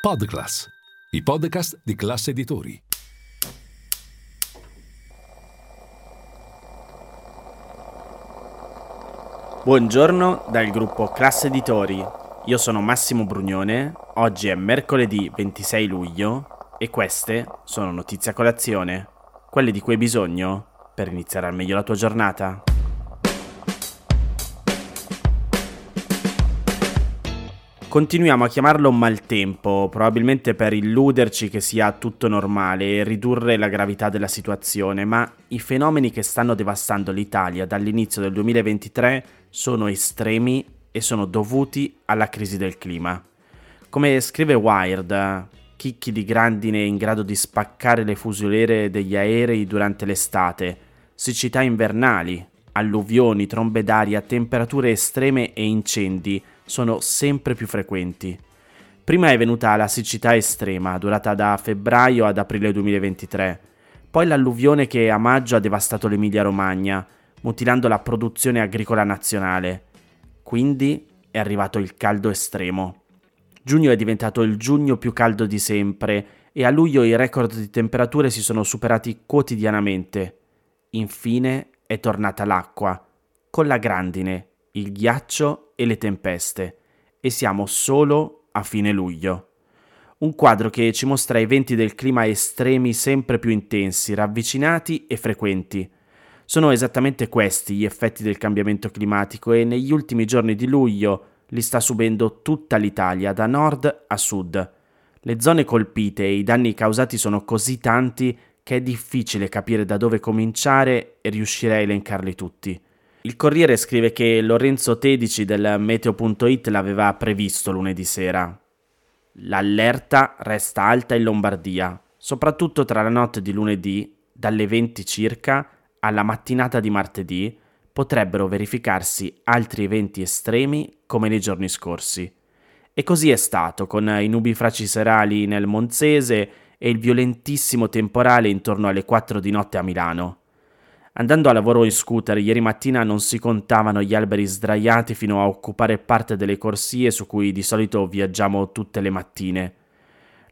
Podclass, i podcast di classe editori. Buongiorno dal gruppo Classe Editori. Io sono Massimo Brugnone. Oggi è mercoledì 26 luglio e queste sono notizie a colazione, quelle di cui hai bisogno per iniziare al meglio la tua giornata. Continuiamo a chiamarlo maltempo, probabilmente per illuderci che sia tutto normale e ridurre la gravità della situazione, ma i fenomeni che stanno devastando l'Italia dall'inizio del 2023 sono estremi e sono dovuti alla crisi del clima. Come scrive Wired, chicchi di grandine in grado di spaccare le fusoliere degli aerei durante l'estate, siccità invernali, alluvioni, trombe d'aria, temperature estreme e incendi sono sempre più frequenti. Prima è venuta la siccità estrema, durata da febbraio ad aprile 2023, poi l'alluvione che a maggio ha devastato l'Emilia-Romagna, mutilando la produzione agricola nazionale. Quindi è arrivato il caldo estremo. Giugno è diventato il giugno più caldo di sempre e a luglio i record di temperature si sono superati quotidianamente. Infine è tornata l'acqua, con la grandine, il ghiaccio e le tempeste, e siamo solo a fine luglio. Un quadro che ci mostra eventi del clima estremi sempre più intensi, ravvicinati e frequenti. Sono esattamente questi gli effetti del cambiamento climatico e negli ultimi giorni di luglio li sta subendo tutta l'Italia, da nord a sud. Le zone colpite e i danni causati sono così tanti che è difficile capire da dove cominciare e riuscire a elencarli tutti. Il Corriere scrive che Lorenzo Tedici del Meteo.it l'aveva previsto lunedì sera. L'allerta resta alta in Lombardia, soprattutto tra la notte di lunedì, dalle 20 circa, alla mattinata di martedì, potrebbero verificarsi altri eventi estremi come nei giorni scorsi. E così è stato, con i nubifraci serali nel Monzese e il violentissimo temporale intorno alle 4 di notte a Milano. Andando a lavoro in scooter ieri mattina non si contavano gli alberi sdraiati fino a occupare parte delle corsie su cui di solito viaggiamo tutte le mattine.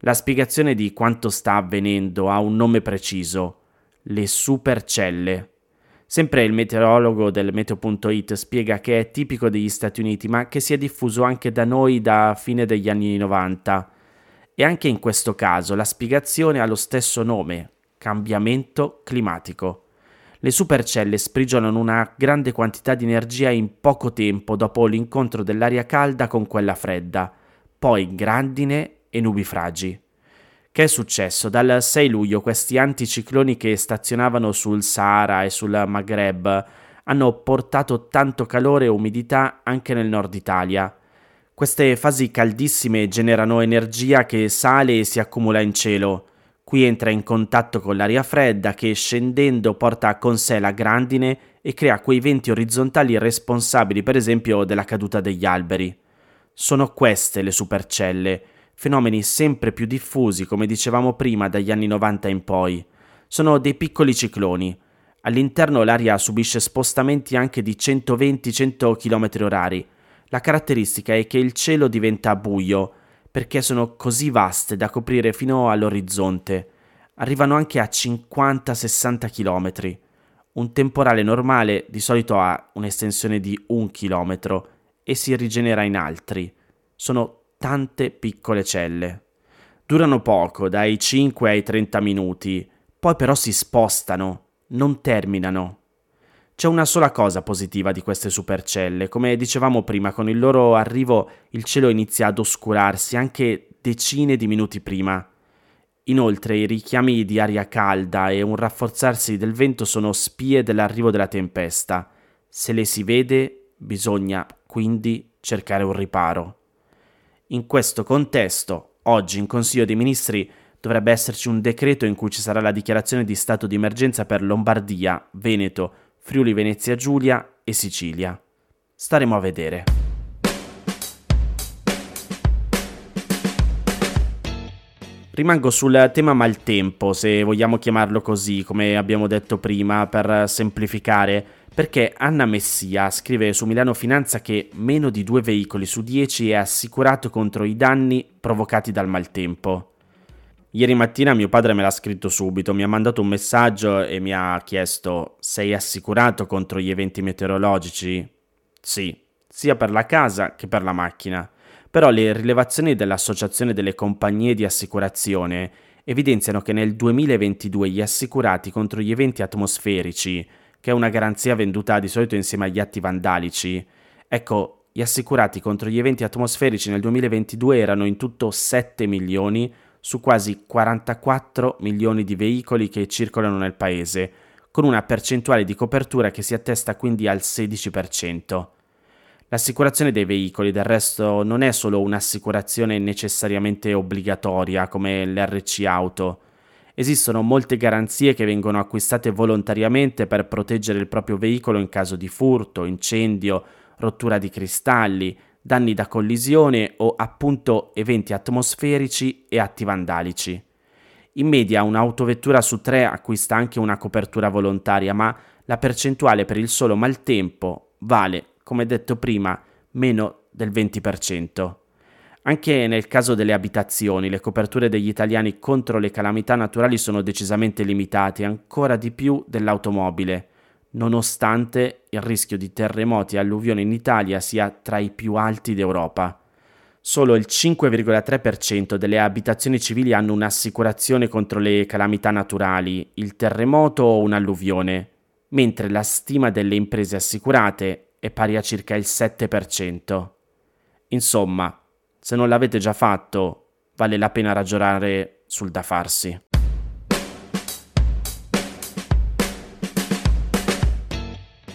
La spiegazione di quanto sta avvenendo ha un nome preciso, le supercelle. Sempre il meteorologo del meteo.it spiega che è tipico degli Stati Uniti, ma che si è diffuso anche da noi da fine degli anni 90 e anche in questo caso la spiegazione ha lo stesso nome, cambiamento climatico. Le supercelle sprigionano una grande quantità di energia in poco tempo dopo l'incontro dell'aria calda con quella fredda, poi grandine e nubifragi. Che è successo? Dal 6 luglio questi anticicloni che stazionavano sul Sahara e sul Maghreb hanno portato tanto calore e umidità anche nel nord Italia. Queste fasi caldissime generano energia che sale e si accumula in cielo. Qui entra in contatto con l'aria fredda che scendendo porta con sé la grandine e crea quei venti orizzontali responsabili per esempio della caduta degli alberi. Sono queste le supercelle, fenomeni sempre più diffusi come dicevamo prima dagli anni 90 in poi. Sono dei piccoli cicloni. All'interno l'aria subisce spostamenti anche di 120-100 km orari la caratteristica è che il cielo diventa buio perché sono così vaste da coprire fino all'orizzonte. Arrivano anche a 50-60 km. Un temporale normale di solito ha un'estensione di un chilometro e si rigenera in altri. Sono tante piccole celle. Durano poco, dai 5 ai 30 minuti, poi però si spostano, non terminano. C'è una sola cosa positiva di queste supercelle, come dicevamo prima, con il loro arrivo il cielo inizia ad oscurarsi anche decine di minuti prima. Inoltre i richiami di aria calda e un rafforzarsi del vento sono spie dell'arrivo della tempesta. Se le si vede, bisogna quindi cercare un riparo. In questo contesto, oggi in Consiglio dei Ministri dovrebbe esserci un decreto in cui ci sarà la dichiarazione di stato di emergenza per Lombardia, Veneto, Friuli Venezia Giulia e Sicilia. Staremo a vedere. Rimango sul tema maltempo, se vogliamo chiamarlo così, come abbiamo detto prima, per semplificare, perché Anna Messia scrive su Milano Finanza che meno di due veicoli su dieci è assicurato contro i danni provocati dal maltempo. Ieri mattina mio padre me l'ha scritto subito, mi ha mandato un messaggio e mi ha chiesto sei assicurato contro gli eventi meteorologici? Sì, sia per la casa che per la macchina. Però le rilevazioni dell'Associazione delle compagnie di assicurazione evidenziano che nel 2022 gli assicurati contro gli eventi atmosferici, che è una garanzia venduta di solito insieme agli atti vandalici, ecco, gli assicurati contro gli eventi atmosferici nel 2022 erano in tutto 7 milioni su quasi 44 milioni di veicoli che circolano nel paese, con una percentuale di copertura che si attesta quindi al 16%. L'assicurazione dei veicoli del resto non è solo un'assicurazione necessariamente obbligatoria come l'RC Auto. Esistono molte garanzie che vengono acquistate volontariamente per proteggere il proprio veicolo in caso di furto, incendio, rottura di cristalli, danni da collisione o appunto eventi atmosferici e atti vandalici. In media un'autovettura su tre acquista anche una copertura volontaria, ma la percentuale per il solo maltempo vale come detto prima, meno del 20%. Anche nel caso delle abitazioni, le coperture degli italiani contro le calamità naturali sono decisamente limitate, ancora di più dell'automobile, nonostante il rischio di terremoti e alluvioni in Italia sia tra i più alti d'Europa. Solo il 5,3% delle abitazioni civili hanno un'assicurazione contro le calamità naturali, il terremoto o un'alluvione, mentre la stima delle imprese assicurate è pari a circa il 7%. Insomma, se non l'avete già fatto, vale la pena ragionare sul da farsi.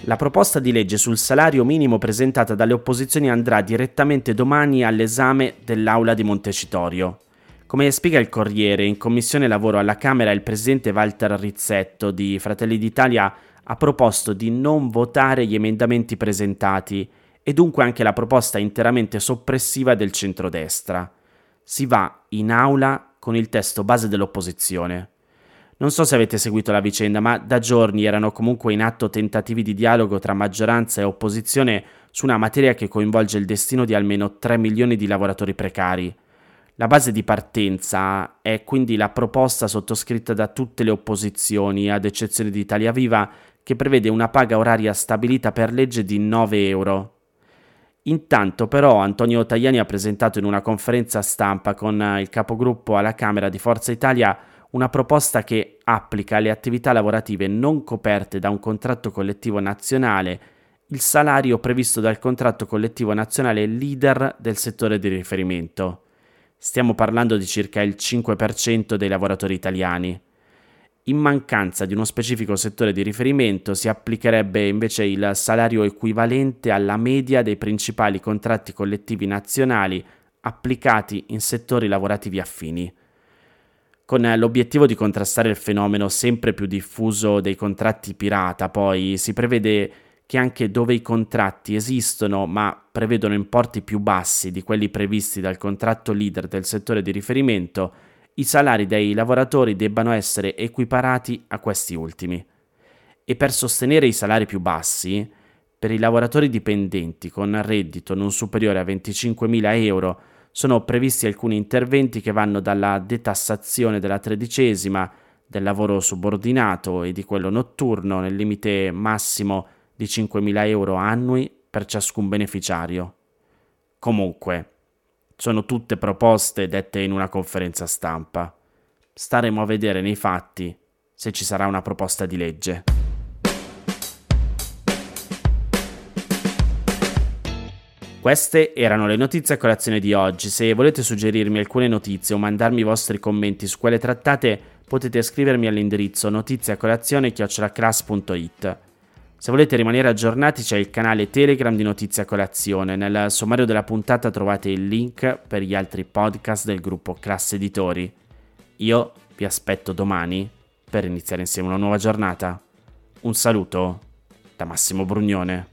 La proposta di legge sul salario minimo presentata dalle opposizioni andrà direttamente domani all'esame dell'Aula di Montecitorio. Come spiega il Corriere, in Commissione Lavoro alla Camera il presidente Walter Rizzetto di Fratelli d'Italia ha proposto di non votare gli emendamenti presentati e dunque anche la proposta interamente soppressiva del centrodestra. Si va in aula con il testo base dell'opposizione. Non so se avete seguito la vicenda, ma da giorni erano comunque in atto tentativi di dialogo tra maggioranza e opposizione su una materia che coinvolge il destino di almeno 3 milioni di lavoratori precari. La base di partenza è quindi la proposta sottoscritta da tutte le opposizioni, ad eccezione di Italia Viva, che prevede una paga oraria stabilita per legge di 9 euro. Intanto però Antonio Tajani ha presentato in una conferenza stampa con il capogruppo alla Camera di Forza Italia una proposta che applica alle attività lavorative non coperte da un contratto collettivo nazionale il salario previsto dal contratto collettivo nazionale leader del settore di riferimento. Stiamo parlando di circa il 5% dei lavoratori italiani. In mancanza di uno specifico settore di riferimento si applicherebbe invece il salario equivalente alla media dei principali contratti collettivi nazionali applicati in settori lavorativi affini. Con l'obiettivo di contrastare il fenomeno sempre più diffuso dei contratti pirata, poi si prevede che anche dove i contratti esistono ma prevedono importi più bassi di quelli previsti dal contratto leader del settore di riferimento, i salari dei lavoratori debbano essere equiparati a questi ultimi. E per sostenere i salari più bassi, per i lavoratori dipendenti con reddito non superiore a 25.000 euro sono previsti alcuni interventi che vanno dalla detassazione della tredicesima, del lavoro subordinato e di quello notturno nel limite massimo di 5.000 euro annui per ciascun beneficiario. Comunque, sono tutte proposte dette in una conferenza stampa. Staremo a vedere nei fatti se ci sarà una proposta di legge. Queste erano le notizie a colazione di oggi. Se volete suggerirmi alcune notizie o mandarmi i vostri commenti su quelle trattate, potete scrivermi all'indirizzo notiziacolazione.it. Se volete rimanere aggiornati c'è il canale Telegram di Notizia Colazione. Nel sommario della puntata trovate il link per gli altri podcast del gruppo Classe Editori. Io vi aspetto domani per iniziare insieme una nuova giornata. Un saluto da Massimo Brugnone.